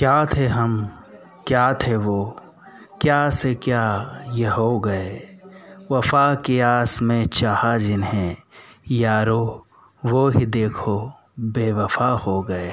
क्या थे हम? क्या थे वो? क्या से क्या ये हो गए? वफ़ा की आस में चाहा जिन्हें। यारो, वो ही देखो, बेवफ़ा हो गए।